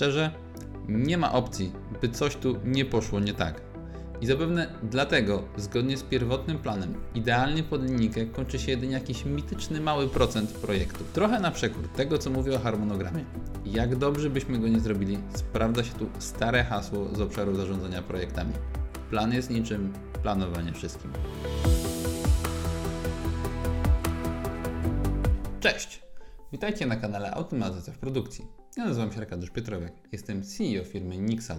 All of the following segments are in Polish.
Szczerze, nie ma opcji, by coś tu nie poszło nie tak. I zapewne dlatego, zgodnie z pierwotnym planem, idealnie pod linijkę kończy się jedynie jakiś mityczny mały procent projektu. Trochę na przekór tego, co mówię o harmonogramie. Jak dobrze byśmy go nie zrobili, sprawdza się tu stare hasło z obszaru zarządzania projektami. Plan jest niczym, planowanie wszystkim. Cześć! Witajcie na kanale Automatyzacja w Produkcji. Ja nazywam się Arkadiusz Piotrowek, jestem CEO firmy Nixal.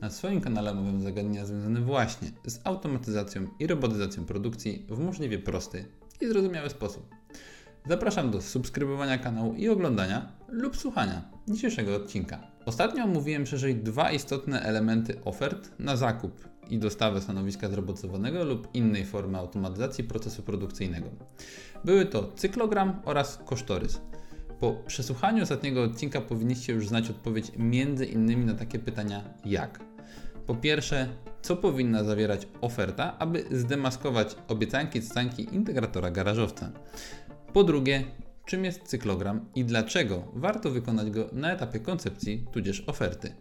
Na swoim kanale omawiam zagadnienia związane właśnie z automatyzacją i robotyzacją produkcji w możliwie prosty i zrozumiały sposób. Zapraszam do subskrybowania kanału i oglądania lub słuchania dzisiejszego odcinka. Ostatnio omówiłem szerzej dwa istotne elementy ofert na zakup i dostawę stanowiska zrobotyzowanego lub innej formy automatyzacji procesu produkcyjnego. Były to cyklogram oraz kosztorys. Po przesłuchaniu ostatniego odcinka powinniście już znać odpowiedź między innymi na takie pytania jak po pierwsze, co powinna zawierać oferta, aby zdemaskować obiecanki cacanki integratora garażowca. Po drugie, czym jest cyklogram i dlaczego warto wykonać go na etapie koncepcji tudzież oferty.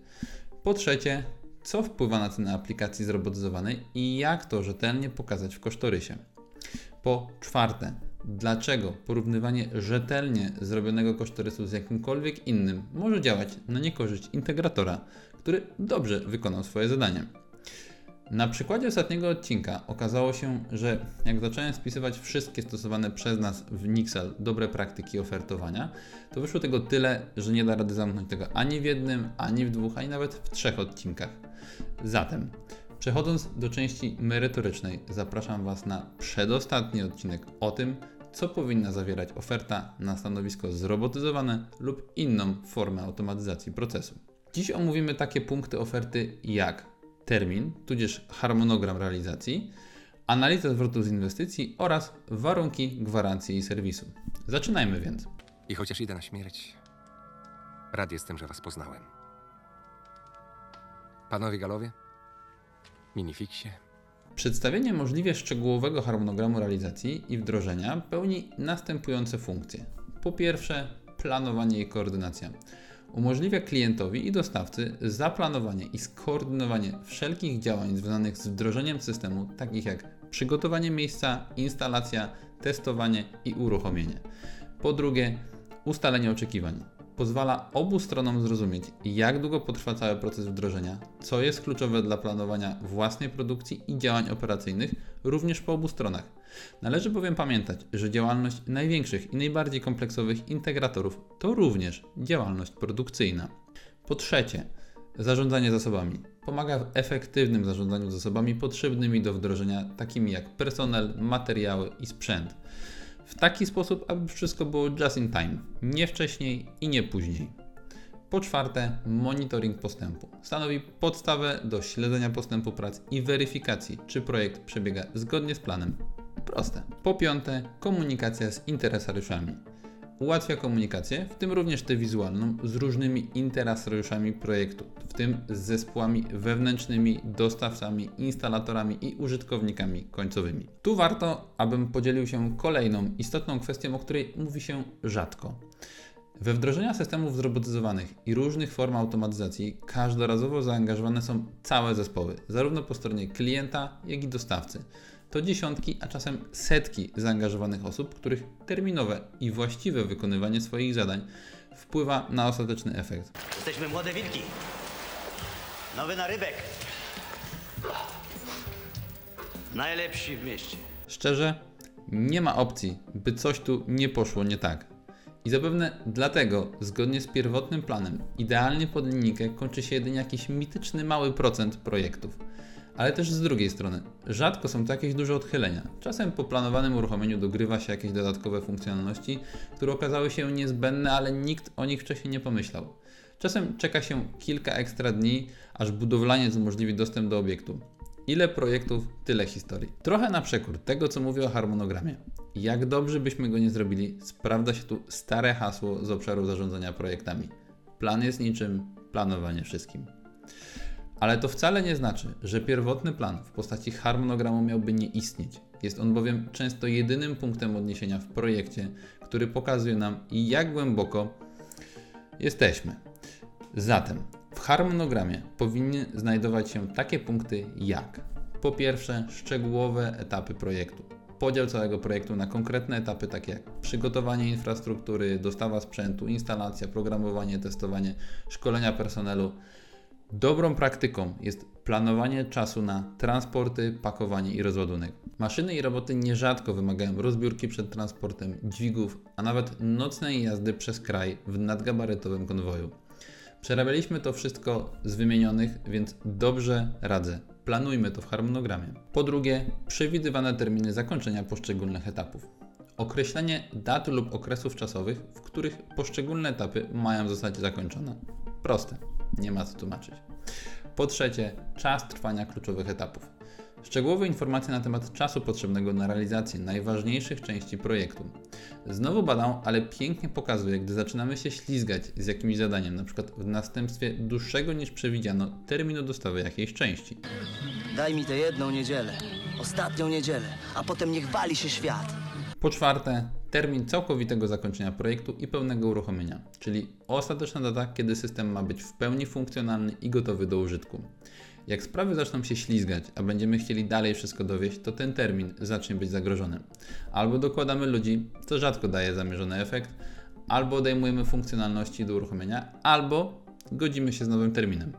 Po trzecie, co wpływa na cenę aplikacji zrobotyzowanej i jak to rzetelnie pokazać w kosztorysie. Po czwarte, dlaczego porównywanie rzetelnie zrobionego kosztorysu z jakimkolwiek innym może działać na niekorzyść integratora, który dobrze wykonał swoje zadanie. Na przykładzie ostatniego odcinka okazało się, że jak zacząłem spisywać wszystkie stosowane przez nas w Nixel dobre praktyki ofertowania, to wyszło tego tyle, że nie da rady zamknąć tego ani w jednym, ani w dwóch, ani nawet w trzech odcinkach. Zatem, przechodząc do części merytorycznej, zapraszam Was na przedostatni odcinek o tym, co powinna zawierać oferta na stanowisko zrobotyzowane lub inną formę automatyzacji procesu. Dziś omówimy takie punkty oferty jak termin, tudzież harmonogram realizacji, analiza zwrotu z inwestycji oraz warunki gwarancji i serwisu. Zaczynajmy więc. I chociaż idę na śmierć, rad jestem, że was poznałem. Panowie galowie? Minifixie? Przedstawienie możliwie szczegółowego harmonogramu realizacji i wdrożenia pełni następujące funkcje. Po pierwsze, planowanie i koordynacja. Umożliwia klientowi i dostawcy zaplanowanie i skoordynowanie wszelkich działań związanych z wdrożeniem systemu, takich jak przygotowanie miejsca, instalacja, testowanie i uruchomienie. Po drugie, ustalenie oczekiwań pozwala obu stronom zrozumieć, jak długo potrwa cały proces wdrożenia, co jest kluczowe dla planowania własnej produkcji i działań operacyjnych, również po obu stronach. Należy bowiem pamiętać, że działalność największych i najbardziej kompleksowych integratorów to również działalność produkcyjna. Po trzecie, zarządzanie zasobami. Pomaga w efektywnym zarządzaniu zasobami potrzebnymi do wdrożenia, takimi jak personel, materiały i sprzęt w taki sposób, aby wszystko było just in time, nie wcześniej i nie później. Po czwarte, monitoring postępu. Stanowi podstawę do śledzenia postępu prac i weryfikacji, czy projekt przebiega zgodnie z planem. Proste. Po piąte, komunikacja z interesariuszami ułatwia komunikację, w tym również tę wizualną, z różnymi interesariuszami projektu, w tym z zespołami wewnętrznymi, dostawcami, instalatorami i użytkownikami końcowymi. Tu warto, abym podzielił się kolejną istotną kwestią, o której mówi się rzadko. We wdrożenia systemów zrobotyzowanych i różnych form automatyzacji każdorazowo zaangażowane są całe zespoły, zarówno po stronie klienta, jak i dostawcy to dziesiątki, a czasem setki zaangażowanych osób, których terminowe i właściwe wykonywanie swoich zadań wpływa na ostateczny efekt. Jesteśmy młode wilki. Nowy narybek. Najlepsi w mieście. Szczerze, nie ma opcji, by coś tu nie poszło nie tak. I zapewne dlatego, zgodnie z pierwotnym planem, idealnie pod linijkę kończy się jedynie jakiś mityczny mały procent projektów ale też z drugiej strony, rzadko są to jakieś duże odchylenia. Czasem po planowanym uruchomieniu dogrywa się jakieś dodatkowe funkcjonalności, które okazały się niezbędne, ale nikt o nich wcześniej nie pomyślał. Czasem czeka się kilka ekstra dni, aż budowlaniec umożliwi dostęp do obiektu. Ile projektów, tyle historii. Trochę na przekór tego, co mówię o harmonogramie. Jak dobrze byśmy go nie zrobili, sprawdza się tu stare hasło z obszaru zarządzania projektami. Plan jest niczym, planowanie wszystkim. Ale to wcale nie znaczy, że pierwotny plan w postaci harmonogramu miałby nie istnieć. Jest on bowiem często jedynym punktem odniesienia w projekcie, który pokazuje nam, jak głęboko jesteśmy. Zatem w harmonogramie powinny znajdować się takie punkty jak po pierwsze szczegółowe etapy projektu. Podział całego projektu na konkretne etapy, takie jak przygotowanie infrastruktury, dostawa sprzętu, instalacja, programowanie, testowanie, szkolenia personelu. Dobrą praktyką jest planowanie czasu na transporty, pakowanie i rozładunek. Maszyny i roboty nierzadko wymagają rozbiórki przed transportem, dźwigów, a nawet nocnej jazdy przez kraj w nadgabarytowym konwoju. Przerabialiśmy to wszystko z wymienionych, więc dobrze radzę. Planujmy to w harmonogramie. Po drugie, przewidywane terminy zakończenia poszczególnych etapów. Określenie dat lub okresów czasowych, w których poszczególne etapy mają zostać zakończone. Proste, nie ma co tłumaczyć. Po trzecie, czas trwania kluczowych etapów. Szczegółowe informacje na temat czasu potrzebnego na realizację najważniejszych części projektu. Znowu badał, ale pięknie pokazuje, gdy zaczynamy się ślizgać z jakimś zadaniem, np. w następstwie dłuższego niż przewidziano terminu dostawy jakiejś części. Daj mi tę jedną niedzielę, ostatnią niedzielę, a potem niech wali się świat. Po czwarte, termin całkowitego zakończenia projektu i pełnego uruchomienia, czyli ostateczna data, kiedy system ma być w pełni funkcjonalny i gotowy do użytku. Jak sprawy zaczną się ślizgać, a będziemy chcieli dalej wszystko dowieść, to ten termin zacznie być zagrożony. Albo dokładamy ludzi, co rzadko daje zamierzony efekt, albo odejmujemy funkcjonalności do uruchomienia, albo godzimy się z nowym terminem.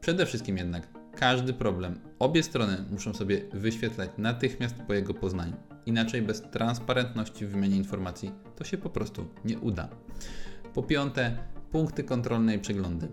Przede wszystkim jednak każdy problem obie strony muszą sobie wyświetlać natychmiast po jego poznaniu. Inaczej bez transparentności w wymianie informacji to się po prostu nie uda. Po piąte, punkty kontrolne i przeglądy.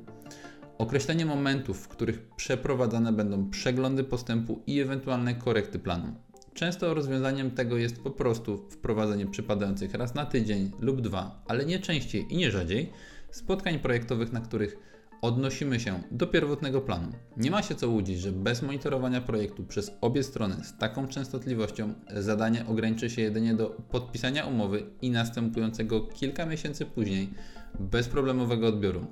Określenie momentów, w których przeprowadzane będą przeglądy postępu i ewentualne korekty planu. Często rozwiązaniem tego jest po prostu wprowadzenie przypadających raz na tydzień lub dwa, ale nie częściej i nie rzadziej, spotkań projektowych, na których odnosimy się do pierwotnego planu. Nie ma się co łudzić, że bez monitorowania projektu przez obie strony z taką częstotliwością zadanie ograniczy się jedynie do podpisania umowy i następującego kilka miesięcy później bezproblemowego odbioru.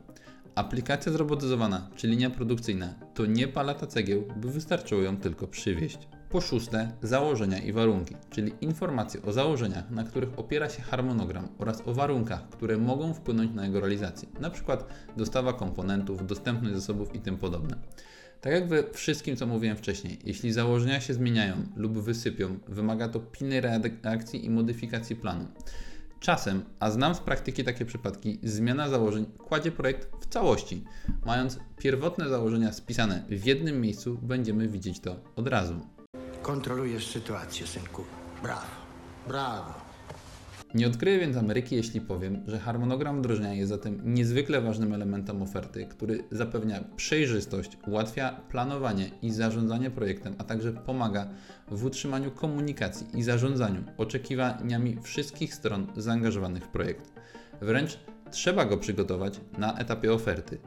Aplikacja zrobotyzowana czy linia produkcyjna to nie palata cegieł, by wystarczyło ją tylko przywieźć. Po szóste, założenia i warunki, czyli informacje o założeniach, na których opiera się harmonogram oraz o warunkach, które mogą wpłynąć na jego realizację, np. dostawa komponentów, dostępność zasobów i tym podobne. Tak jak we wszystkim, co mówiłem wcześniej, jeśli założenia się zmieniają lub wysypią, wymaga to pilnej reakcji i modyfikacji planu. Czasem, a znam z praktyki takie przypadki, zmiana założeń kładzie projekt w całości. Mając pierwotne założenia spisane w jednym miejscu, będziemy widzieć to od razu. Kontrolujesz sytuację, synku. Brawo. Brawo. Nie odkryję więc Ameryki, jeśli powiem, że harmonogram wdrożenia jest zatem niezwykle ważnym elementem oferty, który zapewnia przejrzystość, ułatwia planowanie i zarządzanie projektem, a także pomaga w utrzymaniu komunikacji i zarządzaniu oczekiwaniami wszystkich stron zaangażowanych w projekt. Wręcz trzeba go przygotować na etapie oferty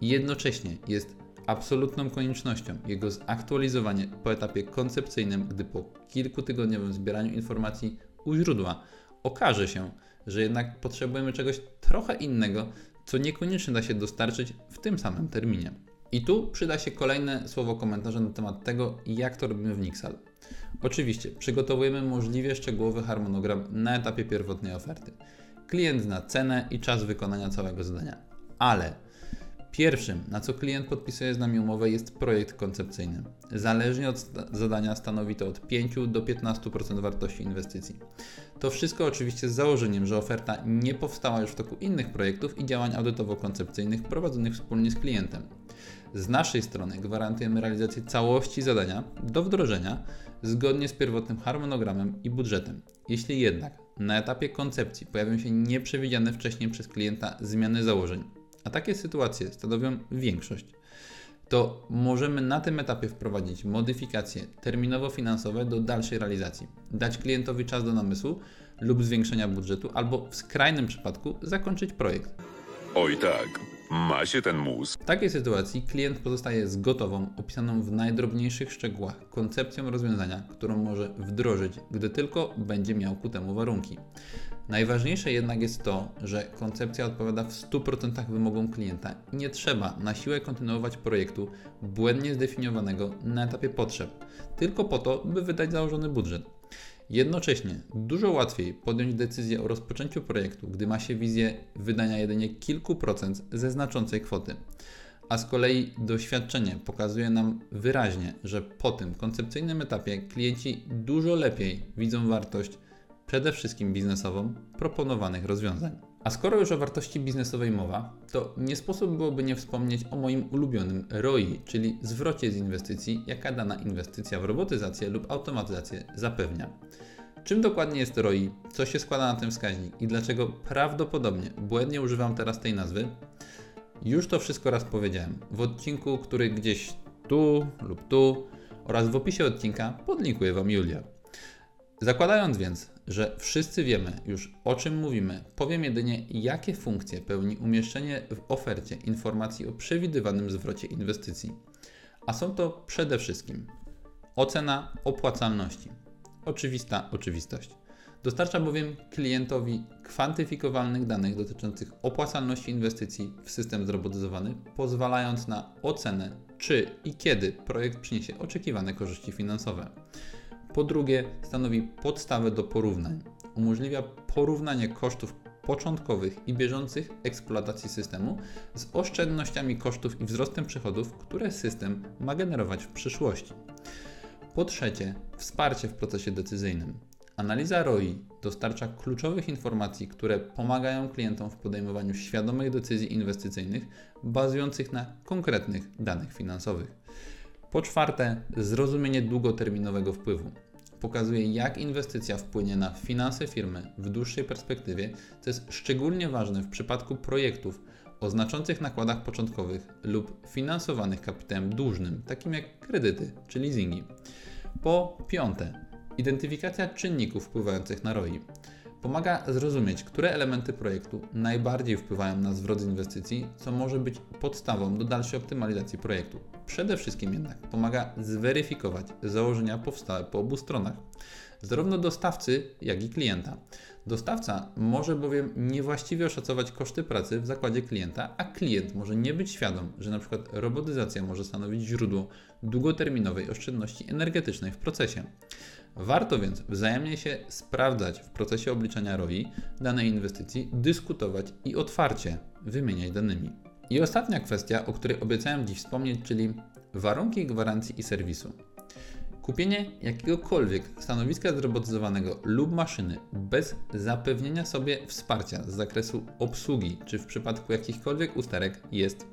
i jednocześnie jest absolutną koniecznością jego zaktualizowanie po etapie koncepcyjnym, gdy po kilkutygodniowym zbieraniu informacji u źródła okaże się, że jednak potrzebujemy czegoś trochę innego, co niekoniecznie da się dostarczyć w tym samym terminie. I tu przyda się kolejne słowo komentarza na temat tego, jak to robimy w Nixal. Oczywiście, przygotowujemy możliwie szczegółowy harmonogram na etapie pierwotnej oferty. Klient zna cenę i czas wykonania całego zadania. Ale Pierwszym, na co klient podpisuje z nami umowę, jest projekt koncepcyjny. Zależnie od zadania stanowi to od 5 do 15% wartości inwestycji. To wszystko oczywiście z założeniem, że oferta nie powstała już w toku innych projektów i działań audytowo-koncepcyjnych prowadzonych wspólnie z klientem. Z naszej strony gwarantujemy realizację całości zadania do wdrożenia zgodnie z pierwotnym harmonogramem i budżetem. Jeśli jednak na etapie koncepcji pojawią się nieprzewidziane wcześniej przez klienta zmiany założeń, a takie sytuacje stanowią większość, to możemy na tym etapie wprowadzić modyfikacje terminowo-finansowe do dalszej realizacji, dać klientowi czas do namysłu lub zwiększenia budżetu, albo w skrajnym przypadku zakończyć projekt. Oj tak, ma się ten mózg. W takiej sytuacji klient pozostaje z gotową, opisaną w najdrobniejszych szczegółach koncepcją rozwiązania, którą może wdrożyć, gdy tylko będzie miał ku temu warunki. Najważniejsze jednak jest to, że koncepcja odpowiada w 100% wymogom klienta i nie trzeba na siłę kontynuować projektu błędnie zdefiniowanego na etapie potrzeb, tylko po to, by wydać założony budżet. Jednocześnie dużo łatwiej podjąć decyzję o rozpoczęciu projektu, gdy ma się wizję wydania jedynie kilku procent ze znaczącej kwoty. A z kolei doświadczenie pokazuje nam wyraźnie, że po tym koncepcyjnym etapie klienci dużo lepiej widzą wartość, przede wszystkim biznesową, proponowanych rozwiązań. A skoro już o wartości biznesowej mowa, to nie sposób byłoby nie wspomnieć o moim ulubionym ROI, czyli zwrocie z inwestycji, jaka dana inwestycja w robotyzację lub automatyzację zapewnia. Czym dokładnie jest ROI, co się składa na ten wskaźnik i dlaczego prawdopodobnie błędnie używam teraz tej nazwy, już to wszystko raz powiedziałem w odcinku, który gdzieś tu lub tu oraz w opisie odcinka podlinkuję Wam Julia. Zakładając więc, że wszyscy wiemy już o czym mówimy, powiem jedynie jakie funkcje pełni umieszczenie w ofercie informacji o przewidywanym zwrocie inwestycji. A są to przede wszystkim ocena opłacalności. Oczywista oczywistość. Dostarcza bowiem klientowi kwantyfikowalnych danych dotyczących opłacalności inwestycji w system zrobotyzowany, pozwalając na ocenę, czy i kiedy projekt przyniesie oczekiwane korzyści finansowe. Po drugie, stanowi podstawę do porównań. Umożliwia porównanie kosztów początkowych i bieżących eksploatacji systemu z oszczędnościami kosztów i wzrostem przychodów, które system ma generować w przyszłości. Po trzecie, wsparcie w procesie decyzyjnym. Analiza ROI dostarcza kluczowych informacji, które pomagają klientom w podejmowaniu świadomych decyzji inwestycyjnych bazujących na konkretnych danych finansowych. Po czwarte, zrozumienie długoterminowego wpływu. Pokazuje, jak inwestycja wpłynie na finanse firmy w dłuższej perspektywie, co jest szczególnie ważne w przypadku projektów o znaczących nakładach początkowych lub finansowanych kapitałem dłużnym, takim jak kredyty czy leasingi. Po piąte, identyfikacja czynników wpływających na ROI. Pomaga zrozumieć, które elementy projektu najbardziej wpływają na zwrot z inwestycji, co może być podstawą do dalszej optymalizacji projektu. Przede wszystkim jednak pomaga zweryfikować założenia powstałe po obu stronach, zarówno dostawcy, jak i klienta. Dostawca może bowiem niewłaściwie oszacować koszty pracy w zakładzie klienta, a klient może nie być świadom, że np. robotyzacja może stanowić źródło długoterminowej oszczędności energetycznej w procesie. Warto więc wzajemnie się sprawdzać w procesie obliczania ROI danej inwestycji, dyskutować i otwarcie wymieniać danymi. I ostatnia kwestia, o której obiecałem dziś wspomnieć, czyli warunki gwarancji i serwisu. Kupienie jakiegokolwiek stanowiska zrobotyzowanego lub maszyny bez zapewnienia sobie wsparcia z zakresu obsługi, czy w przypadku jakichkolwiek usterek jest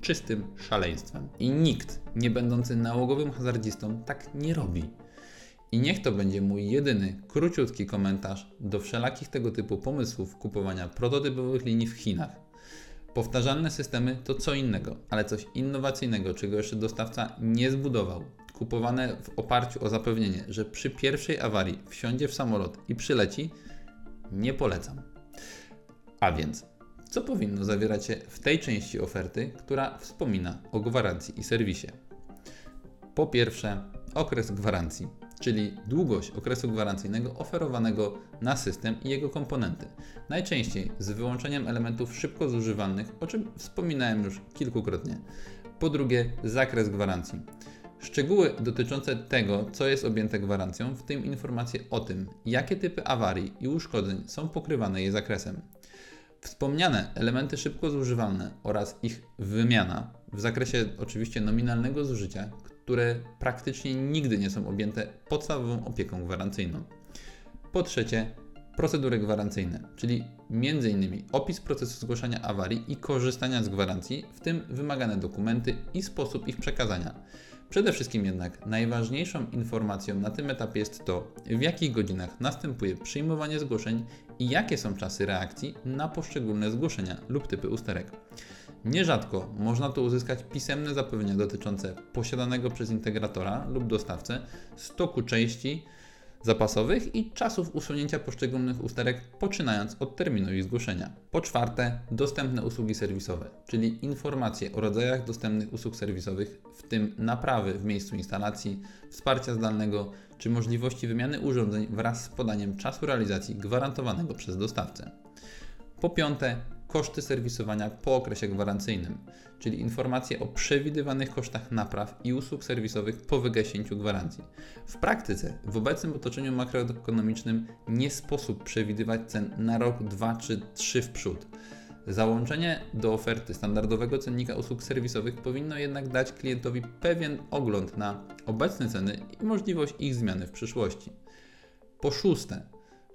czystym szaleństwem. I nikt, nie będący nałogowym hazardzistą, tak nie robi. I niech to będzie mój jedyny, króciutki komentarz do wszelakich tego typu pomysłów kupowania prototypowych linii w Chinach. Powtarzalne systemy to co innego, ale coś innowacyjnego, czego jeszcze dostawca nie zbudował, kupowane w oparciu o zapewnienie, że przy pierwszej awarii wsiądzie w samolot i przyleci, nie polecam. A więc, co powinno zawierać się w tej części oferty, która wspomina o gwarancji i serwisie? Po pierwsze, okres gwarancji, czyli długość okresu gwarancyjnego oferowanego na system i jego komponenty. Najczęściej z wyłączeniem elementów szybko zużywalnych, o czym wspominałem już kilkukrotnie. Po drugie, zakres gwarancji. Szczegóły dotyczące tego, co jest objęte gwarancją, w tym informacje o tym, jakie typy awarii i uszkodzeń są pokrywane jej zakresem. Wspomniane elementy szybko zużywalne oraz ich wymiana w zakresie oczywiście nominalnego zużycia, które praktycznie nigdy nie są objęte podstawową opieką gwarancyjną. Po trzecie, procedury gwarancyjne, czyli m.in. opis procesu zgłaszania awarii i korzystania z gwarancji, w tym wymagane dokumenty i sposób ich przekazania. Przede wszystkim jednak najważniejszą informacją na tym etapie jest to, w jakich godzinach następuje przyjmowanie zgłoszeń i jakie są czasy reakcji na poszczególne zgłoszenia lub typy usterek. Nierzadko można tu uzyskać pisemne zapewnienia dotyczące posiadanego przez integratora lub dostawcę stoku części zapasowych i czasów usunięcia poszczególnych usterek, poczynając od terminu ich zgłoszenia. Po czwarte, dostępne usługi serwisowe, czyli informacje o rodzajach dostępnych usług serwisowych, w tym naprawy w miejscu instalacji, wsparcia zdalnego czy możliwości wymiany urządzeń wraz z podaniem czasu realizacji gwarantowanego przez dostawcę. Po piąte, koszty serwisowania po okresie gwarancyjnym, czyli informacje o przewidywanych kosztach napraw i usług serwisowych po wygaśnięciu gwarancji. W praktyce, w obecnym otoczeniu makroekonomicznym nie sposób przewidywać cen na rok, dwa czy trzy w przód. Załączenie do oferty standardowego cennika usług serwisowych powinno jednak dać klientowi pewien ogląd na obecne ceny i możliwość ich zmiany w przyszłości. Po szóste,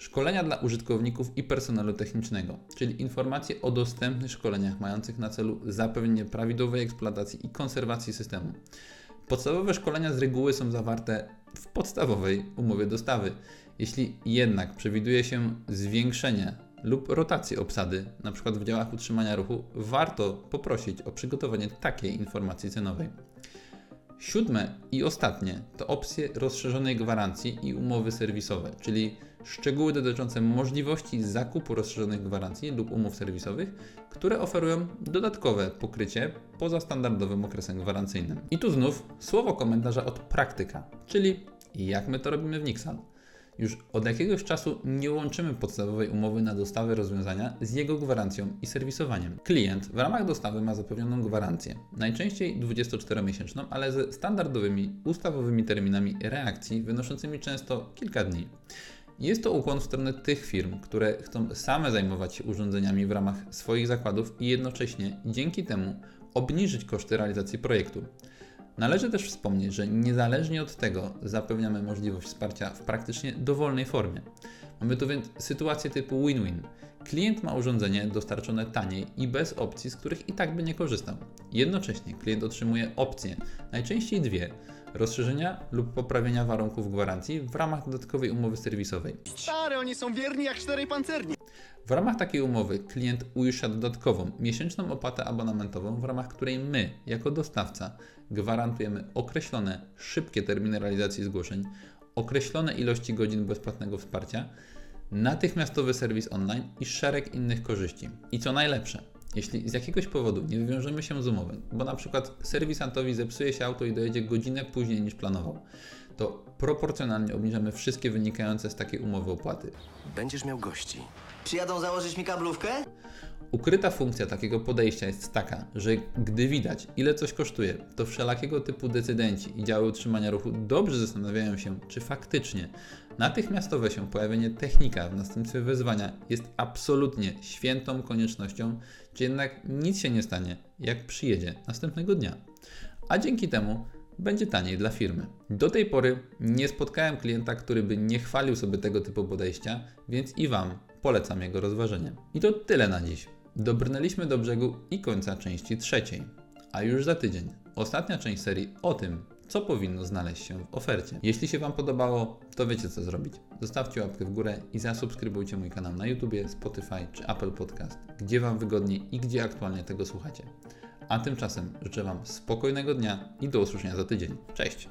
szkolenia dla użytkowników i personelu technicznego, czyli informacje o dostępnych szkoleniach mających na celu zapewnienie prawidłowej eksploatacji i konserwacji systemu. Podstawowe szkolenia z reguły są zawarte w podstawowej umowie dostawy. Jeśli jednak przewiduje się zwiększenie lub rotację obsady, np. w działach utrzymania ruchu, warto poprosić o przygotowanie takiej informacji cenowej. Siódme i ostatnie to opcje rozszerzonej gwarancji i umowy serwisowe, czyli szczegóły dotyczące możliwości zakupu rozszerzonych gwarancji lub umów serwisowych, które oferują dodatkowe pokrycie poza standardowym okresem gwarancyjnym. I tu znów słowo komentarza od praktyka, czyli jak my to robimy w Nixal. Już od jakiegoś czasu nie łączymy podstawowej umowy na dostawę rozwiązania z jego gwarancją i serwisowaniem. Klient w ramach dostawy ma zapewnioną gwarancję, najczęściej 24-miesięczną, ale ze standardowymi ustawowymi terminami reakcji wynoszącymi często kilka dni. Jest to ukłon w stronę tych firm, które chcą same zajmować się urządzeniami w ramach swoich zakładów i jednocześnie dzięki temu obniżyć koszty realizacji projektu. Należy też wspomnieć, że niezależnie od tego zapewniamy możliwość wsparcia w praktycznie dowolnej formie. Mamy tu więc sytuację typu win-win. Klient ma urządzenie dostarczone taniej i bez opcji, z których i tak by nie korzystał. Jednocześnie klient otrzymuje opcje, najczęściej dwie, rozszerzenia lub poprawienia warunków gwarancji w ramach dodatkowej umowy serwisowej. Stary, oni są wierni jak czterej pancerni. W ramach takiej umowy klient uiszcza dodatkową, miesięczną opłatę abonamentową, w ramach której my, jako dostawca, gwarantujemy określone, szybkie terminy realizacji zgłoszeń, określone ilości godzin bezpłatnego wsparcia, natychmiastowy serwis online i szereg innych korzyści. I co najlepsze, jeśli z jakiegoś powodu nie wywiążemy się z umowy, bo na przykład serwisantowi zepsuje się auto i dojedzie godzinę później niż planował, to proporcjonalnie obniżamy wszystkie wynikające z takiej umowy opłaty. Będziesz miał gości. Przyjadą założyć mi kablówkę? Ukryta funkcja takiego podejścia jest taka, że gdy widać, ile coś kosztuje, to wszelakiego typu decydenci i działy utrzymania ruchu dobrze zastanawiają się, czy faktycznie natychmiastowe się pojawienie technika w następstwie wezwania jest absolutnie świętą koniecznością, czy jednak nic się nie stanie, jak przyjedzie następnego dnia. A dzięki temu będzie taniej dla firmy. Do tej pory nie spotkałem klienta, który by nie chwalił sobie tego typu podejścia, więc i Wam polecam jego rozważenie. I to tyle na dziś. Dobrnęliśmy do brzegu i końca części trzeciej. A już za tydzień ostatnia część serii o tym, co powinno znaleźć się w ofercie. Jeśli się Wam podobało, to wiecie co zrobić. Zostawcie łapkę w górę i zasubskrybujcie mój kanał na YouTube, Spotify czy Apple Podcast, gdzie Wam wygodniej i gdzie aktualnie tego słuchacie. A tymczasem życzę Wam spokojnego dnia i do usłyszenia za tydzień. Cześć!